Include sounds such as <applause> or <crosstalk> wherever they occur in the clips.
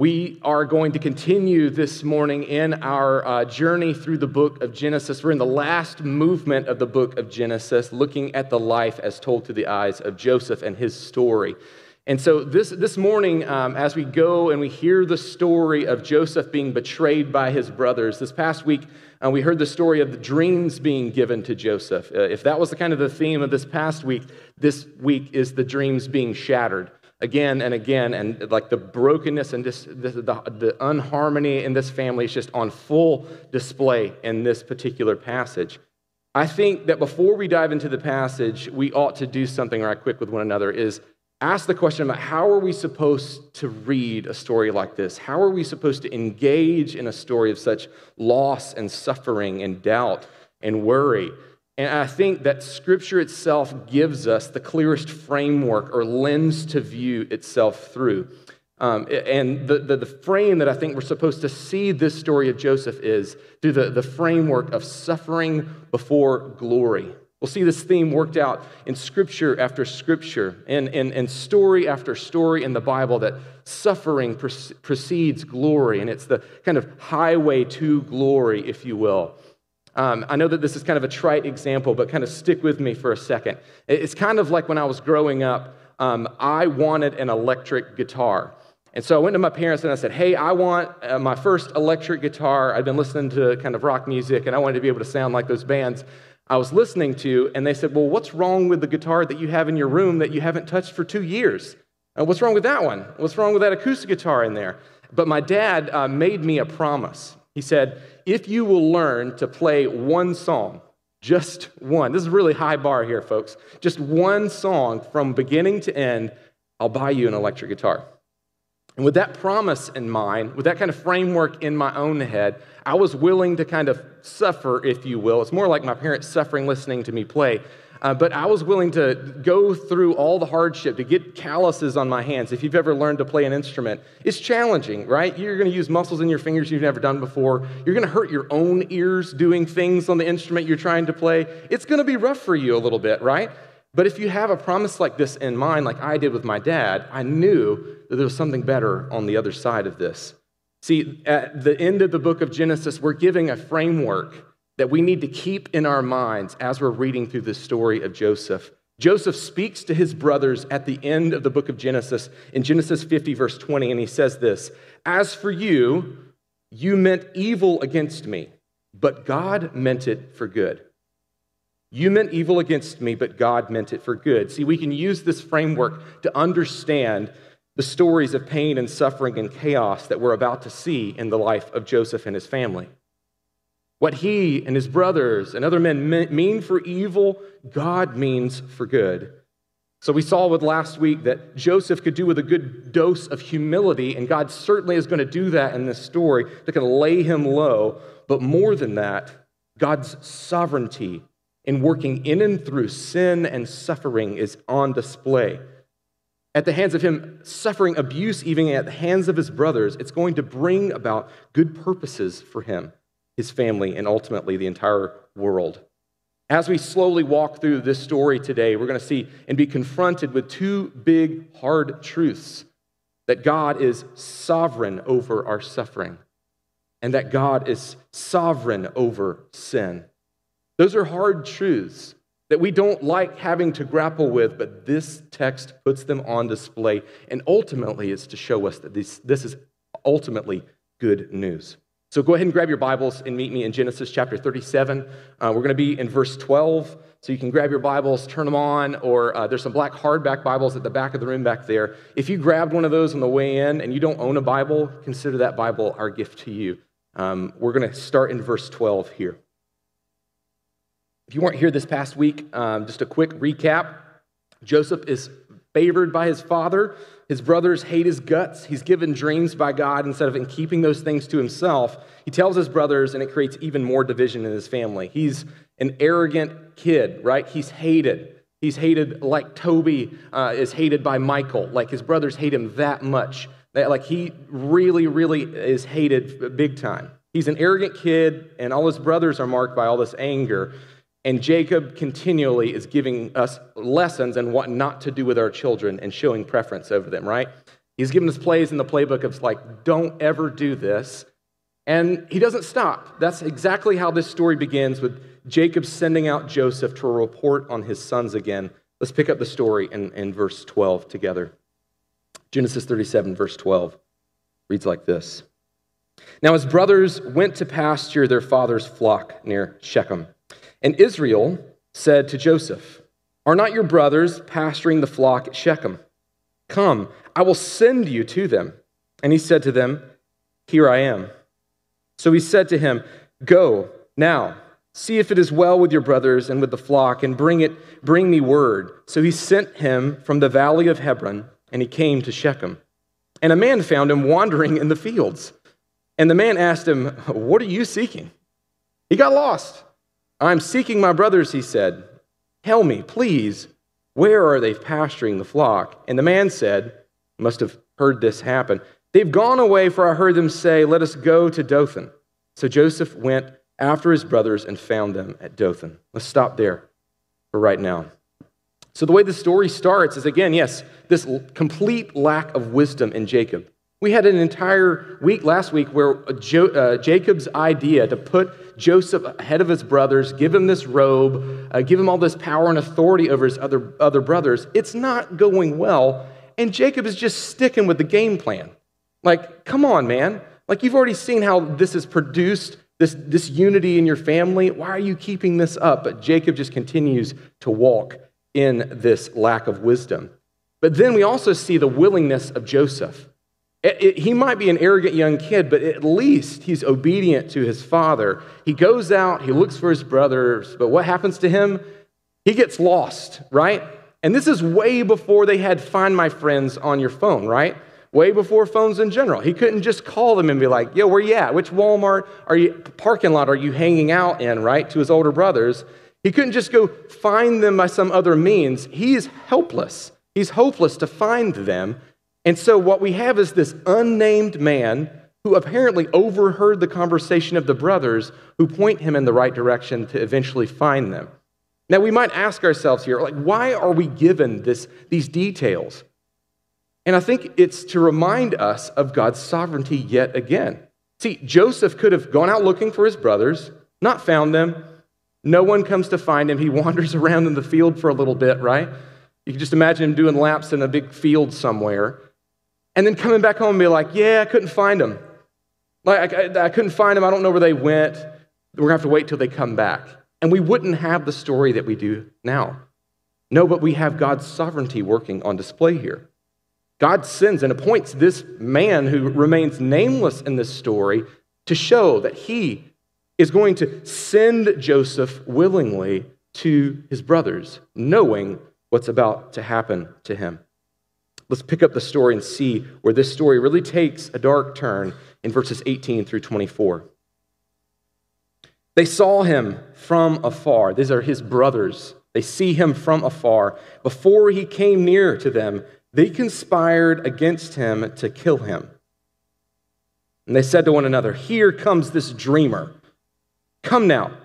We are going to continue this morning in our uh, journey through the book of Genesis. We're in the last movement of the book of Genesis, looking at the life as told through the eyes of Joseph and his story. And so, this, this morning, um, as we go and we hear the story of Joseph being betrayed by his brothers, this past week, uh, we heard the story of the dreams being given to Joseph. Uh, if that was the kind of the theme of this past week, this week is the dreams being shattered again and again, and like the brokenness and this, the, the, the unharmony in this family is just on full display in this particular passage. I think that before we dive into the passage, we ought to do something right quick with one another is ask the question about how are we supposed to read a story like this? How are we supposed to engage in a story of such loss and suffering and doubt and worry? And I think that Scripture itself gives us the clearest framework or lens to view itself through. Um, and the, the, the, frame that I think we're supposed to see this story of Joseph is through the, the framework of suffering before glory. We'll see this theme worked out in scripture after scripture and, and, and story after story in the Bible that suffering precedes glory, and it's the kind of highway to glory, if you will. Um, I know that this is kind of a trite example, but kind of stick with me for a second. It's kind of like when I was growing up, um, I wanted an electric guitar. And so I went to my parents and I said, Hey, I want uh, my first electric guitar. I'd been listening to kind of rock music and I wanted to be able to sound like those bands I was listening to. And they said, Well, what's wrong with the guitar that you have in your room that you haven't touched for two years? Uh, what's wrong with that one? What's wrong with that acoustic guitar in there? But my dad uh, made me a promise. He said, If you will learn to play one song, just one, this is really high bar here, folks, just one song from beginning to end, I'll buy you an electric guitar. And with that promise in mind, with that kind of framework in my own head, I was willing to kind of suffer, if you will. It's more like my parents suffering listening to me play. Uh, but I was willing to go through all the hardship to get calluses on my hands. If you've ever learned to play an instrument, it's challenging, right? You're going to use muscles in your fingers you've never done before. You're going to hurt your own ears doing things on the instrument you're trying to play. It's going to be rough for you a little bit, right? But if you have a promise like this in mind, like I did with my dad, I knew that there was something better on the other side of this. See, at the end of the book of Genesis, we're giving a framework that we need to keep in our minds as we're reading through the story of Joseph. Joseph speaks to his brothers at the end of the book of Genesis in Genesis 50, verse 20, and he says this As for you, you meant evil against me, but God meant it for good. You meant evil against me, but God meant it for good. See, we can use this framework to understand the stories of pain and suffering and chaos that we're about to see in the life of Joseph and his family. What he and his brothers and other men mean for evil, God means for good. So we saw with last week that Joseph could do with a good dose of humility, and God certainly is going to do that in this story to kind of lay him low. But more than that, God's sovereignty in working in and through sin and suffering is on display. At the hands of him suffering abuse, even at the hands of his brothers, it's going to bring about good purposes for him his family, and ultimately the entire world. As we slowly walk through this story today, we're going to see and be confronted with two big, hard truths that God is sovereign over our suffering, and that God is sovereign over sin. Those are hard truths that we don't like having to grapple with, but this text puts them on display. And ultimately, it's to show us that this, this is ultimately good news. So go ahead and grab your Bibles and meet me in Genesis chapter 37. Uh, we're going to be in verse 12. So you can grab your Bibles, turn them on, or uh, there's some black hardback Bibles at the back of the room back there. If you grabbed one of those on the way in and you don't own a Bible, consider that Bible our gift to you. Um, we're going to start in verse 12 here. If you weren't here this past week, um, just a quick recap. Joseph is favored by his father. His brothers hate his guts. He's given dreams by God instead of in keeping those things to himself. He tells his brothers, and it creates even more division in his family. He's an arrogant kid, right? He's hated. He's hated like Toby uh, is hated by Michael. Like his brothers hate him that much. That, like he really, really is hated big time. He's an arrogant kid, and all his brothers are marked by all this anger. And Jacob continually is giving us lessons on what not to do with our children and showing preference over them, right? He's given us plays in the playbook of like, don't ever do this. And he doesn't stop. That's exactly how this story begins with Jacob sending out Joseph to report on his sons again. Let's pick up the story in, in verse 12 together. Genesis 37, verse 12 reads like this Now his brothers went to pasture their father's flock near Shechem. And Israel said to Joseph, Are not your brothers pasturing the flock at Shechem? Come, I will send you to them. And he said to them, Here I am. So he said to him, Go now, see if it is well with your brothers and with the flock, and bring it, bring me word. So he sent him from the valley of Hebron, and he came to Shechem. And a man found him wandering in the fields. And the man asked him, What are you seeking? He got lost. I'm seeking my brothers, he said. Tell me, please, where are they pasturing the flock? And the man said, Must have heard this happen. They've gone away, for I heard them say, Let us go to Dothan. So Joseph went after his brothers and found them at Dothan. Let's stop there for right now. So, the way the story starts is again, yes, this complete lack of wisdom in Jacob. We had an entire week last week where jo- uh, Jacob's idea to put Joseph ahead of his brothers, give him this robe, uh, give him all this power and authority over his other, other brothers, it's not going well. And Jacob is just sticking with the game plan. Like, come on, man. Like, you've already seen how this has produced this, this unity in your family. Why are you keeping this up? But Jacob just continues to walk in this lack of wisdom. But then we also see the willingness of Joseph. It, it, he might be an arrogant young kid, but at least he's obedient to his father. He goes out, he looks for his brothers, but what happens to him? He gets lost, right? And this is way before they had Find My Friends on your phone, right? Way before phones in general. He couldn't just call them and be like, yo, where you at? Which Walmart are you, parking lot are you hanging out in, right? To his older brothers. He couldn't just go find them by some other means. He is helpless. He's hopeless to find them. And so what we have is this unnamed man who apparently overheard the conversation of the brothers who point him in the right direction to eventually find them. Now we might ask ourselves here, like, why are we given this, these details? And I think it's to remind us of God's sovereignty yet again. See, Joseph could have gone out looking for his brothers, not found them. No one comes to find him. He <laughs> wanders around in the field for a little bit, right? You can just imagine him doing laps in a big field somewhere. And then coming back home and be like, yeah, I couldn't find them. Like, I, I couldn't find them. I don't know where they went. We're going to have to wait till they come back. And we wouldn't have the story that we do now. No, but we have God's sovereignty working on display here. God sends and appoints this man who remains nameless in this story to show that he is going to send Joseph willingly to his brothers, knowing what's about to happen to him. Let's pick up the story and see where this story really takes a dark turn in verses 18 through 24. They saw him from afar. These are his brothers. They see him from afar. Before he came near to them, they conspired against him to kill him. And they said to one another, Here comes this dreamer. Come now,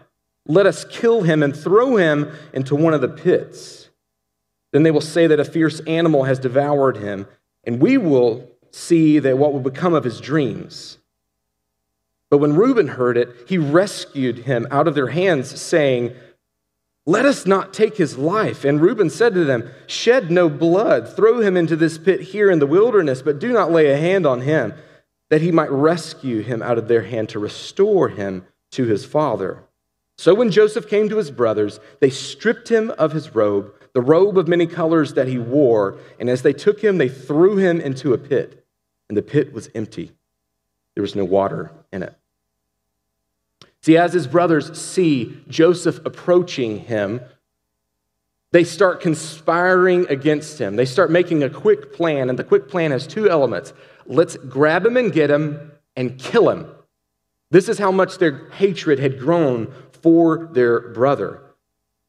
let us kill him and throw him into one of the pits. Then they will say that a fierce animal has devoured him, and we will see that what will become of his dreams. But when Reuben heard it, he rescued him out of their hands, saying, Let us not take his life. And Reuben said to them, Shed no blood, throw him into this pit here in the wilderness, but do not lay a hand on him, that he might rescue him out of their hand to restore him to his father. So when Joseph came to his brothers, they stripped him of his robe the robe of many colors that he wore, and as they took him, they threw him into a pit, and the pit was empty. There was no water in it. See, as his brothers see Joseph approaching him, they start conspiring against him. They start making a quick plan, and the quick plan has two elements let's grab him and get him and kill him. This is how much their hatred had grown for their brother.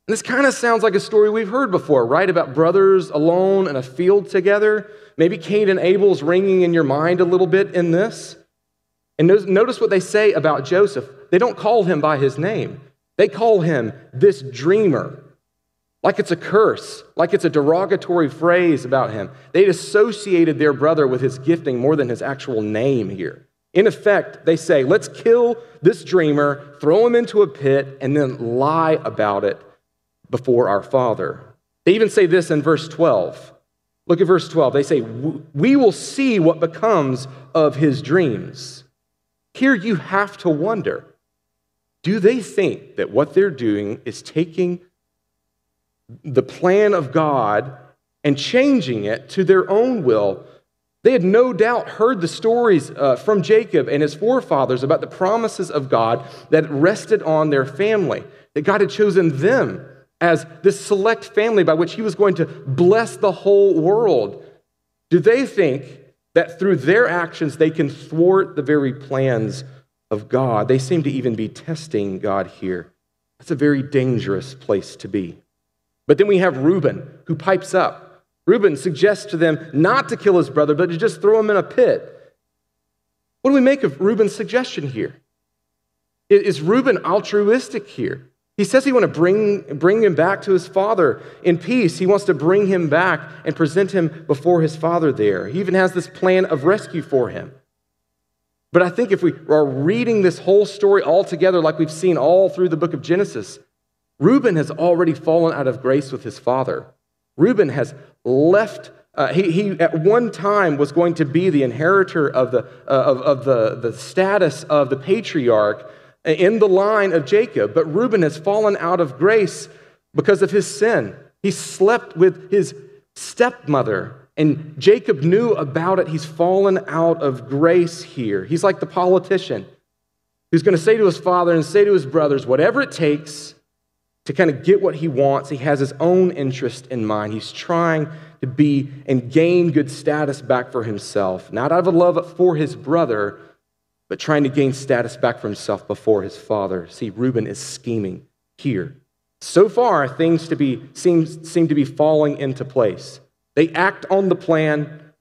And this kind of sounds like a story we've heard before, right? About brothers alone in a field together. Maybe Cain and Abel's ringing in your mind a little bit in this. And notice what they say about Joseph. They don't call him by his name, they call him this dreamer. like it's a curse, like it's a derogatory phrase about him. They'd associated their brother with his gifting more than his actual name here. In effect, they say, let's kill this dreamer, throw him into a pit, and then lie about it before our father. They even say this in verse 12. Look at verse 12. They say, We will see what becomes of his dreams. Here you have to wonder do they think that what they're doing is taking the plan of God and changing it to their own will? They had no doubt heard the stories uh, from Jacob and his forefathers about the promises of God that rested on their family, that God had chosen them as this select family by which he was going to bless the whole world. Do they think that through their actions they can thwart the very plans of God? They seem to even be testing God here. That's a very dangerous place to be. But then we have Reuben, who pipes up. Reuben suggests to them not to kill his brother, but to just throw him in a pit. What do we make of Reuben's suggestion here? Is Reuben altruistic here? He says he wants to bring, bring him back to his father in peace. He wants to bring him back and present him before his father there. He even has this plan of rescue for him. But I think if we are reading this whole story all together, like we've seen all through the book of Genesis, Reuben has already fallen out of grace with his father. Reuben has left. Uh, he, he, at one time was going to be the inheritor of the, uh, of, of the, the status of the patriarch in the line of Jacob, but Reuben has fallen out of grace because of his sin. He slept with his stepmother, and Jacob knew about it. He's fallen out of grace here. He's like the politician who's going to say to his father and say to his brothers, whatever it takes to kind of get what he wants. He has his own interest in mind. He's trying to be and gain good status back for himself, not out of a love for his brother, but trying to gain status back for himself before his father. See, Reuben is scheming here. So far, things to be, seem, seem to be falling into place. They act on the plan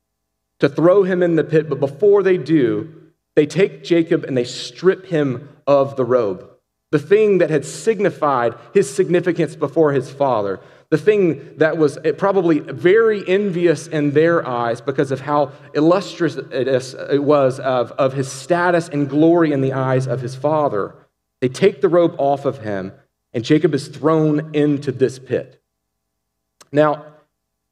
to throw him in the pit, but before they do, they take Jacob and they strip him of the robe, the thing that had signified his significance before his father, the thing that was eh, probably very envious in their eyes because of how illustrious it was of, of his status and glory in the eyes of his father. They take the robe off of him, and Jacob is thrown into this pit. Now,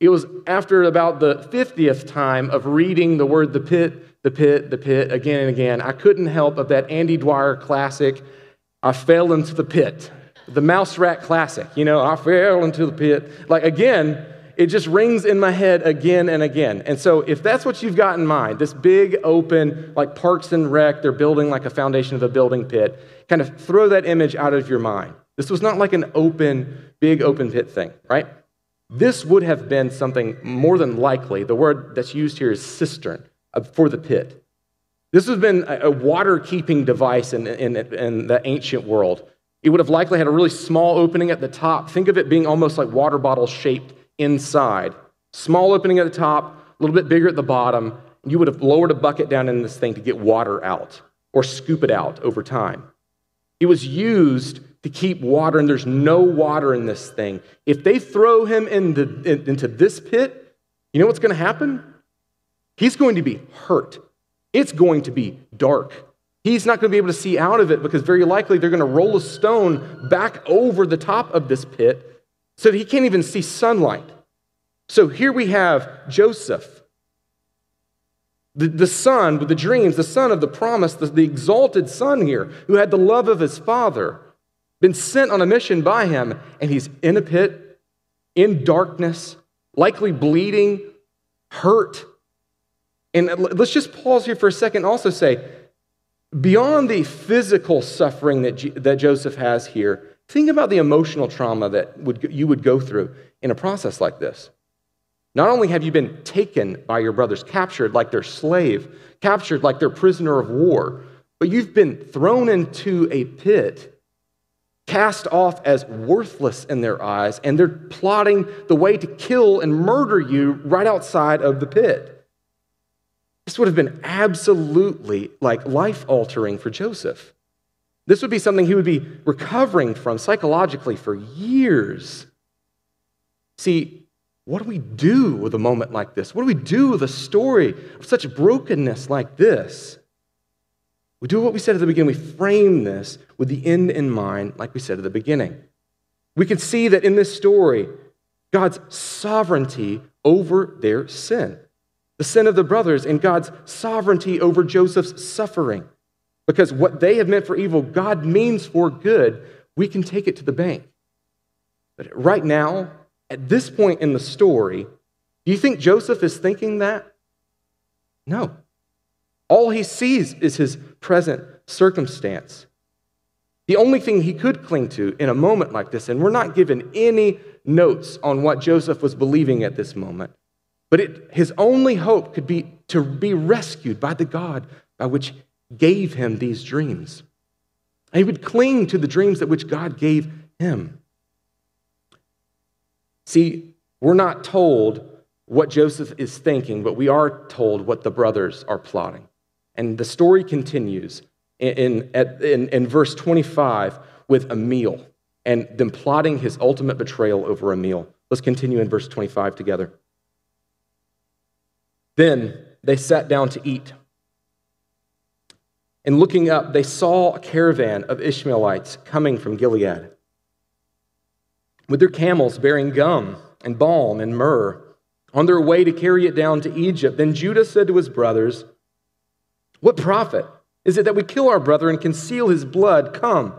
it was after about the 50th time of reading the word the pit, the pit, the pit again and again, I couldn't help but that Andy Dwyer classic, I fell into the pit the mouse rat classic. You know, I fell into the pit. Like, again, it just rings in my head again and again. And so, if that's what you've got in mind, this big open, like Parks and Rec, they're building like a foundation of a building pit, kind of throw that image out of your mind. This was not like an open, big open pit thing, right? This would have been something more than likely. The word that's used here is cistern for the pit. This has been a water keeping device in, in, in the ancient world. It would have likely had a really small opening at the top. Think of it being almost like water bottle shaped inside. Small opening at the top, a little bit bigger at the bottom. You would have lowered a bucket down in this thing to get water out or scoop it out over time. It was used to keep water, and there's no water in this thing. If they throw him in the, in, into this pit, you know what's going to happen? He's going to be hurt. It's going to be dark. He's not going to be able to see out of it because very likely they're going to roll a stone back over the top of this pit so that he can't even see sunlight. So here we have Joseph, the, the son with the dreams, the son of the promise, the, the exalted son here, who had the love of his father, been sent on a mission by him, and he's in a pit, in darkness, likely bleeding, hurt. And let's just pause here for a second and also say, Beyond the physical suffering that, G- that Joseph has here, think about the emotional trauma that would, you would go through in a process like this. Not only have you been taken by your brothers, captured like their slave, captured like their prisoner of war, but you've been thrown into a pit, cast off as worthless in their eyes, and they're plotting the way to kill and murder you right outside of the pit. This would have been absolutely like life altering for Joseph. This would be something he would be recovering from psychologically for years. See, what do we do with a moment like this? What do we do with a story of such brokenness like this? We do what we said at the beginning. We frame this with the end in mind, like we said at the beginning. We can see that in this story, God's sovereignty over their sin, the sin of the brothers, and God's sovereignty over Joseph's suffering. Because what they have meant for evil, God means for good. We can take it to the bank. But right now, at this point in the story, do you think Joseph is thinking that? No. All he sees is his present circumstance. The only thing he could cling to in a moment like this, and we're not given any notes on what Joseph was believing at this moment, but it, his only hope could be to be rescued by the God by which gave him these dreams. And he would cling to the dreams that which God gave him. See, we're not told what Joseph is thinking, but we are told what the brothers are plotting. And the story continues in, in, in, verse 25 with a meal and them plotting his ultimate betrayal over a meal. Let's continue in verse 25 together. Then they sat down to eat. And looking up, they saw a caravan of Ishmaelites coming from Gilead with their camels bearing gum and balm and myrrh on their way to carry it down to Egypt. Then Judah said to his brothers, What profit is it that we kill our brother and conceal his blood? Come,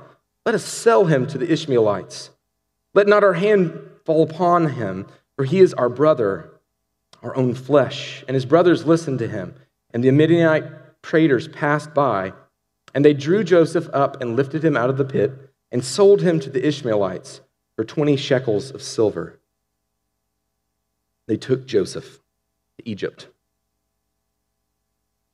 let us sell him to the Ishmaelites. Let not our hand fall upon him, for he is our brother, our own flesh. And his brothers listened to him. And the Midianite traders passed by, and they drew Joseph up and lifted him out of the pit and sold him to the Ishmaelites for 20 shekels of silver. They took Joseph to Egypt.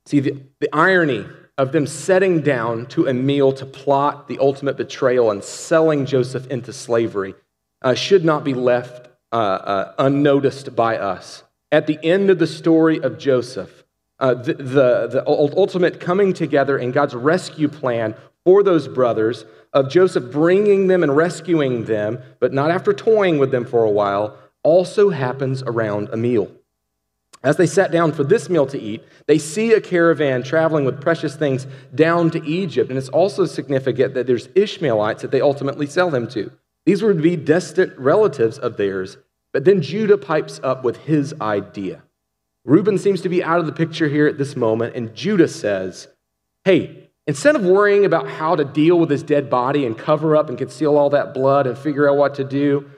See, the, the irony of them setting down to a meal to plot the ultimate betrayal and selling Joseph into slavery uh, should not be left uh, uh, unnoticed by us. At the end of the story of Joseph, uh, the, the, the ultimate coming together and God's rescue plan for those brothers of Joseph bringing them and rescuing them, but not after toying with them for a while, also happens around a meal. As they sat down for this meal to eat, they see a caravan traveling with precious things down to Egypt. And it's also significant that there's Ishmaelites that they ultimately sell them to. These would be distant relatives of theirs. But then Judah pipes up with his idea. Reuben seems to be out of the picture here at this moment, and Judah says, Hey, Instead of worrying about how to deal with his dead body and cover up and conceal all that blood and figure out what to do,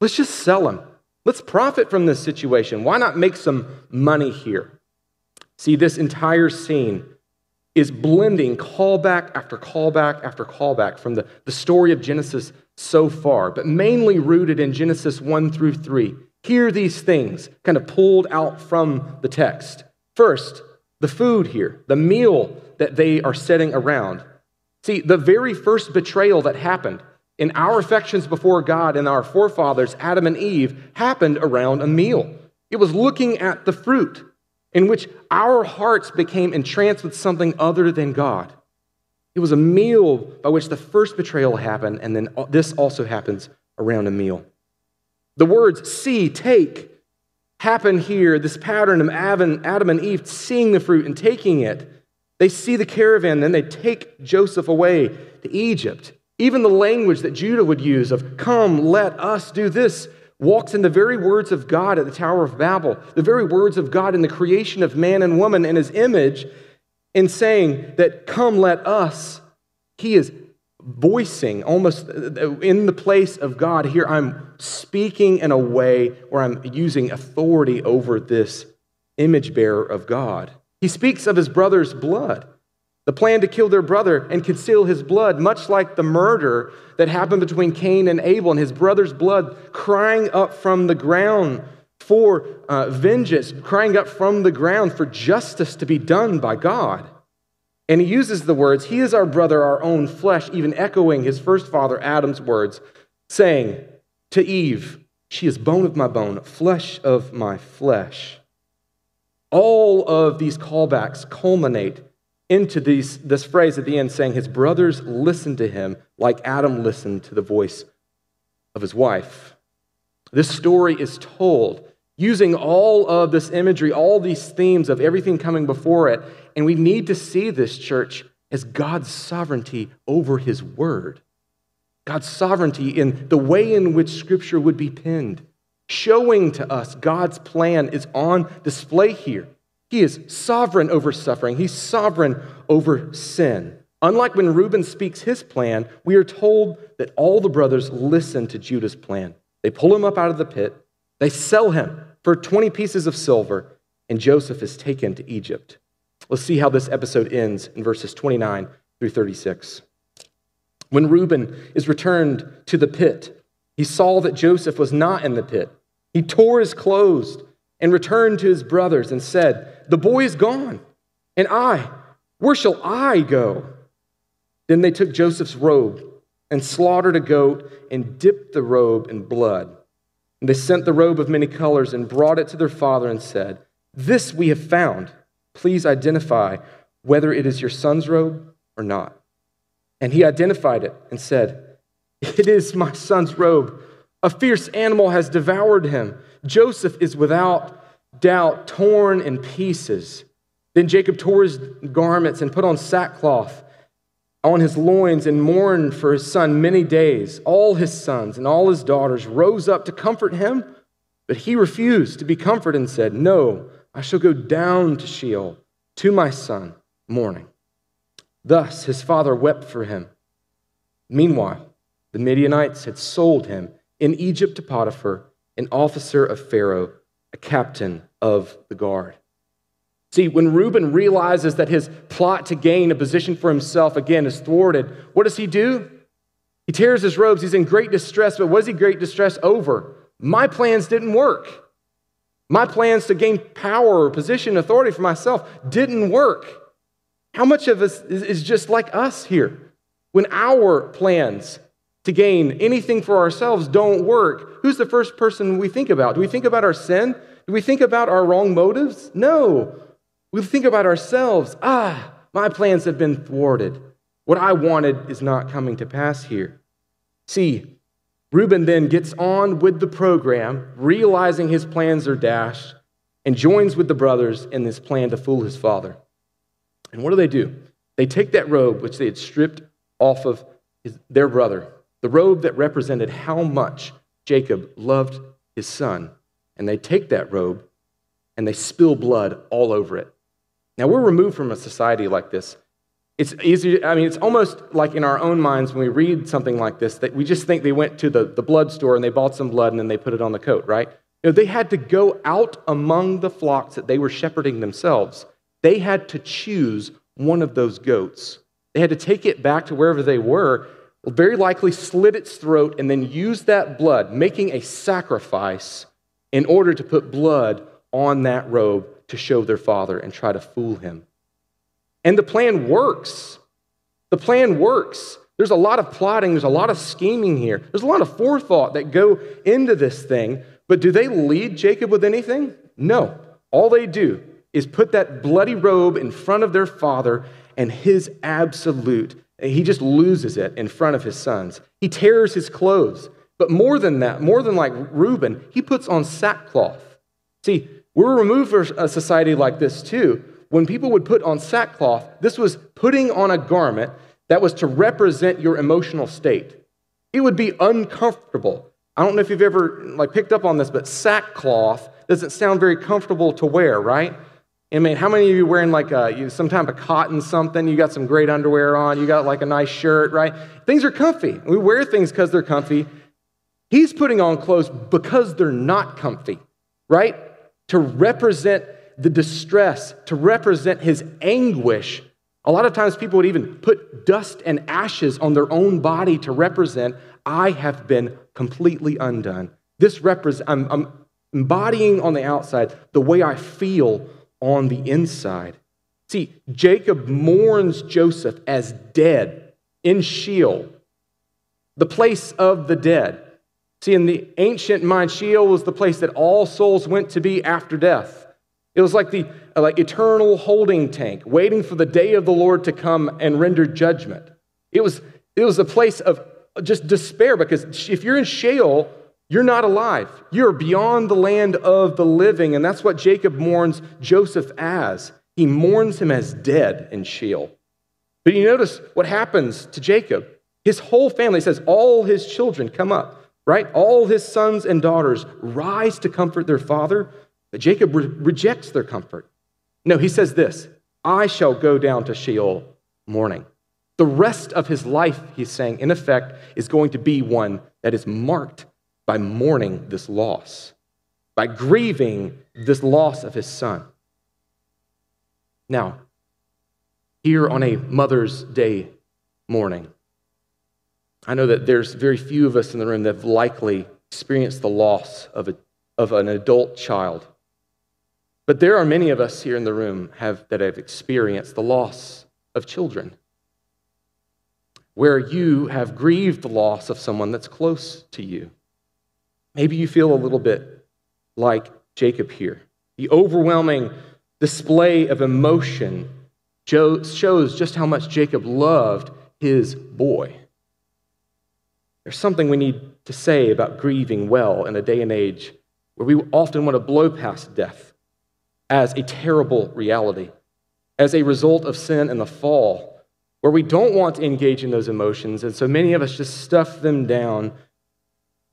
let's just sell him. Let's profit from this situation. Why not make some money here? See, this entire scene is blending callback after callback after callback from the, the story of Genesis so far, but mainly rooted in Genesis 1 through 3. Hear these things kind of pulled out from the text. First, the food here, the meal that they are setting around. See, the very first betrayal that happened in our affections before God and our forefathers, Adam and Eve, happened around a meal. It was looking at the fruit in which our hearts became entranced with something other than God. It was a meal by which the first betrayal happened, and then this also happens around a meal. The words see, take, happen here, this pattern of Adam and Eve seeing the fruit and taking it. They see the caravan, then they take Joseph away to Egypt. Even the language that Judah would use of, come, let us do this, walks in the very words of God at the Tower of Babel, the very words of God in the creation of man and woman in his image, in saying that, come, let us. He is voicing almost uh, in the place of God. Here I'm speaking in a way where I'm using authority over this image bearer of God. He speaks of his brother's blood, the plan to kill their brother and conceal his blood, much like the murder that happened between Cain and Abel, and his brother's blood crying up from the ground for uh, vengeance, crying up from the ground for justice to be done by God. And he uses the words, He is our brother, our own flesh, even echoing his first father Adam's words, saying to Eve, She is bone of my bone, flesh of my flesh. All of these callbacks culminate into these, this phrase at the end saying, His brothers listened to him like Adam listened to the voice of his wife. This story is told using all of this imagery, all these themes of everything coming before it. And we need to see this church as God's sovereignty over his word. God's sovereignty in the way in which scripture would be penned, showing to us God's plan is on display here. He is sovereign over suffering, he's sovereign over sin. Unlike when Reuben speaks his plan, we are told that all the brothers listen to Judah's plan. They pull him up out of the pit, they sell him for 20 pieces of silver, and Joseph is taken to Egypt. Let's see how this episode ends in verses 29 through 36. When Reuben is returned to the pit, he saw that Joseph was not in the pit. He tore his clothes and returned to his brothers and said, The boy is gone, and I, where shall I go? Then they took Joseph's robe and slaughtered a goat and dipped the robe in blood. And they sent the robe of many colors and brought it to their father and said, This we have found. Please identify whether it is your son's robe or not. And he identified it and said, It is my son's robe. A fierce animal has devoured him. Joseph is without doubt torn in pieces. Then Jacob tore his garments and put on sackcloth on his loins and mourned for his son many days. All his sons and all his daughters rose up to comfort him, but he refused to be comforted and said, No, I shall go down to Sheol to my son, mourning. Thus his father wept for him. Meanwhile, the Midianites had sold him in Egypt to Potiphar, an officer of Pharaoh, a captain of the guard. See, when Reuben realizes that his plot to gain a position for himself again is thwarted, what does he do? He tears his robes. He's in great distress, but what is he great distress over? My plans didn't work. My plans to gain power, position, authority for myself didn't work. How much of us is just like us here? When our plans to gain anything for ourselves don't work, who's the first person we think about? Do we think about our sin? Do we think about our wrong motives? No. We think about ourselves. Ah, my plans have been thwarted. What I wanted is not coming to pass here. See, Reuben then gets on with the program, realizing his plans are dashed, and joins with the brothers in this plan to fool his father. And what do they do? They take that robe, which they had stripped off of his, their brother, the robe that represented how much Jacob loved his son, and they take that robe and they spill blood all over it. Now, we're removed from a society like this. It's easy, I mean, it's almost like in our own minds when we read something like this that we just think they went to the, the blood store and they bought some blood and then they put it on the coat, right? You know, they had to go out among the flocks that they were shepherding themselves. They had to choose one of those goats. They had to take it back to wherever they were, very likely slit its throat, and then use that blood, making a sacrifice in order to put blood on that robe to show their father and try to fool him. And the plan works. The plan works. There's a lot of plotting, there's a lot of scheming here. There's a lot of forethought that go into this thing, but do they lead Jacob with anything? No. All they do is put that bloody robe in front of their father and his absolute he just loses it in front of his sons. He tears his clothes. But more than that, more than like Reuben, he puts on sackcloth. See, we're removed from a society like this too. When people would put on sackcloth, this was putting on a garment that was to represent your emotional state. It would be uncomfortable. I don't know if you've ever like picked up on this, but sackcloth doesn't sound very comfortable to wear, right? I mean, how many of you wearing like a, you, some type of cotton something? You got some great underwear on, you got like a nice shirt, right? Things are comfy. We wear things because they're comfy. He's putting on clothes because they're not comfy, right? to represent the distress, to represent his anguish. A lot of times people would even put dust and ashes on their own body to represent, I have been completely undone. This represents, I'm, I'm embodying on the outside the way I feel on the inside. See, Jacob mourns Joseph as dead in Sheol, the place of the dead. See, in the ancient mind, Sheol was the place that all souls went to be after death. It was like the like eternal holding tank, waiting for the day of the Lord to come and render judgment. It was, it was a place of just despair because if you're in Sheol, You're not alive. You're beyond the land of the living. And that's what Jacob mourns Joseph as. He mourns him as dead in Sheol. But you notice what happens to Jacob. His whole family says, all his children come up, right? All his sons and daughters rise to comfort their father. But Jacob re- rejects their comfort. No, he says this I shall go down to Sheol mourning. The rest of his life, he's saying, in effect, is going to be one that is marked by mourning this loss, by grieving this loss of his son. Now, here on a Mother's Day morning, I know that there's very few of us in the room that have likely experienced the loss of, a, of an adult child. But there are many of us here in the room have, that have experienced the loss of children, where you have grieved the loss of someone that's close to you. Maybe you feel a little bit like Jacob here. The overwhelming display of emotion shows just how much Jacob loved his boy. There's something we need to say about grieving well in a day and age where we often want to blow past death as a terrible reality, as a result of sin and the fall, where we don't want to engage in those emotions, and so many of us just stuff them down.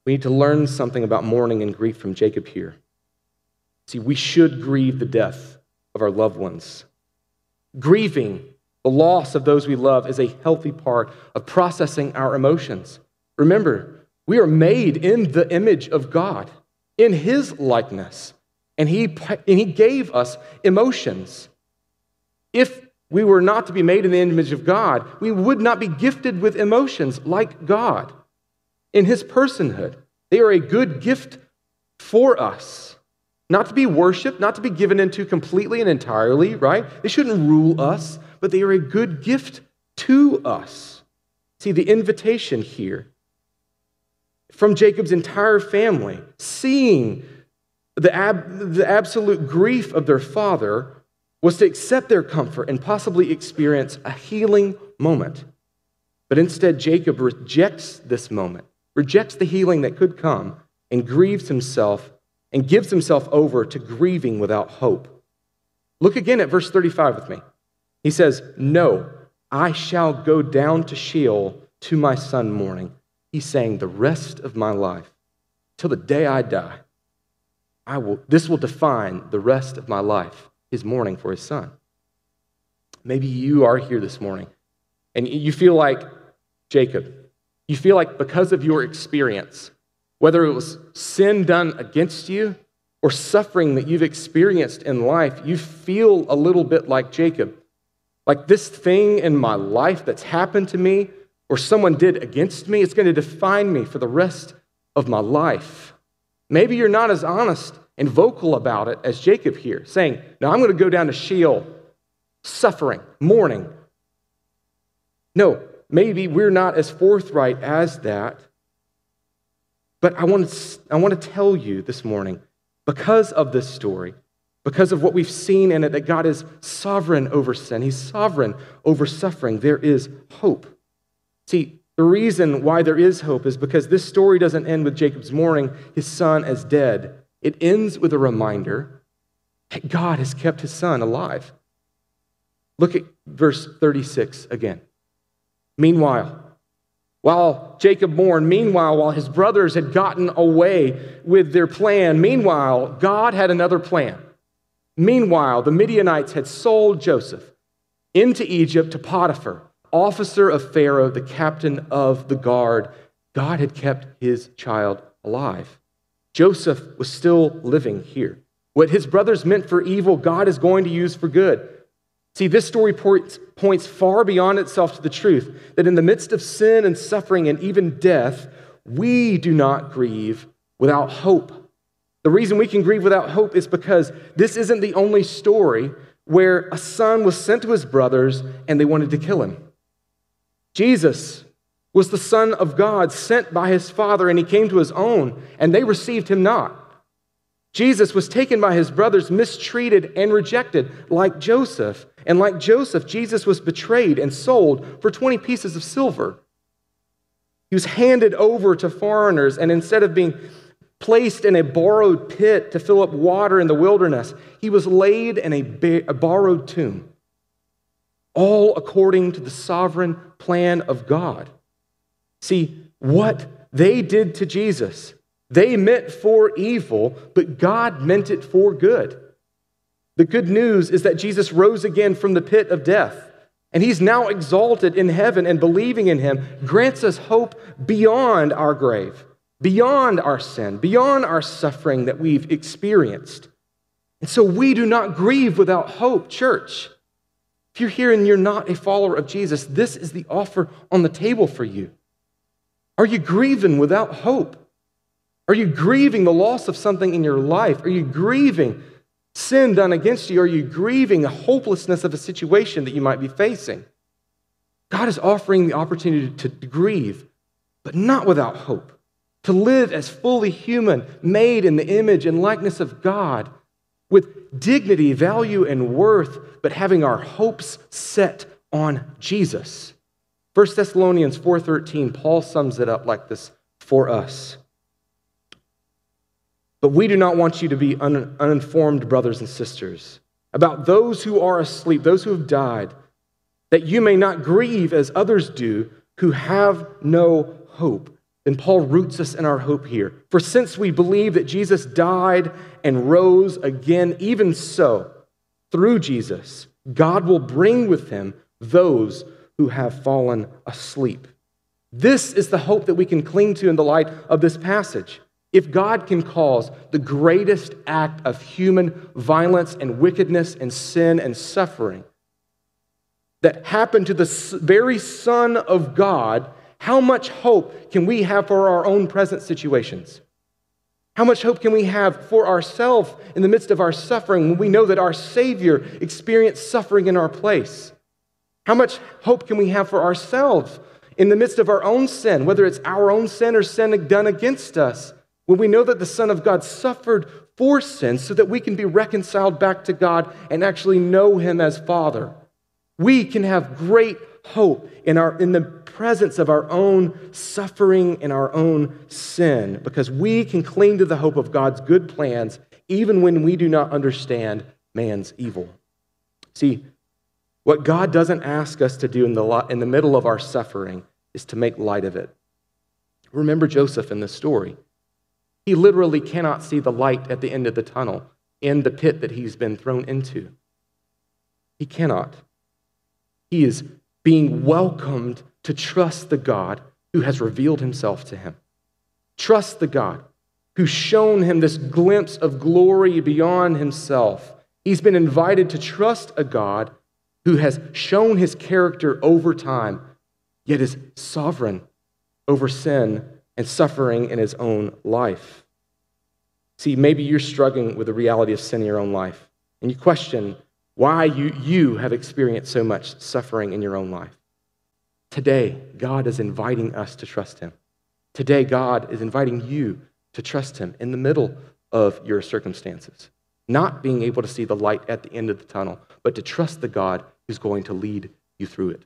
We need to learn something about mourning and grief from Jacob here. See, we should grieve the death of our loved ones. Grieving the loss of those we love is a healthy part of processing our emotions. Remember, we are made in the image of God, in His likeness, and He, and he gave us emotions. If we were not to be made in the image of God, we would not be gifted with emotions like God in His personhood. They are a good gift for us. Not to be worshiped, not to be given into completely and entirely, right? They shouldn't rule us, but they are a good gift to us. See, the invitation here from Jacob's entire family, seeing the, ab- the absolute grief of their father, was to accept their comfort and possibly experience a healing moment. But instead, Jacob rejects this moment, rejects the healing that could come, and grieves himself and gives himself over to grieving without hope. Look again at verse 35 with me. He says, No, I shall go down to Sheol to my son mourning. He's saying, The rest of my life, till the day I die, I will, this will define the rest of my life, his mourning for his son. Maybe you are here this morning and you feel like Jacob. You feel like because of your experience, whether it was sin done against you or suffering that you've experienced in life, you feel a little bit like Jacob. Like this thing in my life that's happened to me or someone did against me, it's going to define me for the rest of my life. Maybe you're not as honest and vocal about it as Jacob here, saying, Now I'm going to go down to Sheol, suffering, mourning. No, maybe we're not as forthright as that. But I want, to, I want to tell you this morning, because of this story, because of what we've seen in it, that God is sovereign over sin, He's sovereign over suffering, there is hope. See, the reason why there is hope is because this story doesn't end with Jacob's mourning his son as dead. It ends with a reminder that God has kept his son alive. Look at verse 36 again. Meanwhile, while Jacob mourned, meanwhile, while his brothers had gotten away with their plan, meanwhile, God had another plan. Meanwhile, the Midianites had sold Joseph into Egypt to Potiphar, officer of Pharaoh, the captain of the guard. God had kept his child alive. Joseph was still living here. What his brothers meant for evil, God is going to use for good. See, this story points, points far beyond itself to the truth that in the midst of sin and suffering and even death, we do not grieve without hope. The reason we can grieve without hope is because this isn't the only story where a son was sent to his brothers and they wanted to kill him. Jesus was the Son of God sent by his Father, and he came to his own, and they received him not. Jesus was taken by his brothers, mistreated and rejected, like Joseph. And like Joseph, Jesus was betrayed and sold for 20 pieces of silver. He was handed over to foreigners, and instead of being placed in a borrowed pit to fill up water in the wilderness. He was laid in a, ba- a borrowed tomb, all according to the sovereign plan of God. See, what they did to Jesus, they meant for evil, but God meant it for good. The good news is that Jesus rose again from the pit of death. And he's now exalted in heaven, and believing in him grants us hope beyond our grave, beyond our sin, beyond our suffering that we've experienced. And so we do not grieve without hope, church. If you're here and you're not a follower of Jesus, this is the offer on the table for you. Are you grieving without hope? Are you grieving the loss of something in your life? Are you grieving sin done against you? Are you grieving the hopelessness of a situation that you might be facing? God is offering the opportunity to grieve, but not without hope, to live as fully human, made in the image and likeness of God, with dignity, value, and worth, but having our hopes set on Jesus. 1 Thessalonians 4:13 Paul sums it up like this for us. But we do not want you to be un- uninformed, brothers and sisters, about those who are asleep, those who have died, that you may not grieve as others do who have no hope. And Paul roots us in our hope here. For since we believe that Jesus died and rose again, even so, through Jesus, God will bring with him those who have fallen asleep. This is the hope that we can cling to in the light of this passage. If God can cause the greatest act of human violence and wickedness and sin and suffering that happened to the very Son of God, how much hope can we have for our own present situations? How much hope can we have for ourselves in the midst of our suffering when we know that our Savior experienced suffering in our place? How much hope can we have for ourselves in the midst of our own sin, whether it's our own sin or sin done against us? When we know that the Son of God suffered for sin so that we can be reconciled back to God and actually know Him as Father, we can have great hope in, our, in the presence of our own suffering and our own sin because we can cling to the hope of God's good plans even when we do not understand man's evil. See, what God doesn't ask us to do in the, in the middle of our suffering is to make light of it. Remember Joseph in this story. He literally cannot see the light at the end of the tunnel in the pit that he's been thrown into. He cannot. He is being welcomed to trust the God who has revealed himself to him. Trust the God who's shown him this glimpse of glory beyond himself. He's been invited to trust a God who has shown his character over time, yet is sovereign over sin and suffering in his own life. See, maybe you're struggling with the reality of sin in your own life, and you question why you, you have experienced so much suffering in your own life. Today, God is inviting us to trust him. Today, God is inviting you to trust him in the middle of your circumstances, not being able to see the light at the end of the tunnel, but to trust the God who's going to lead you through it.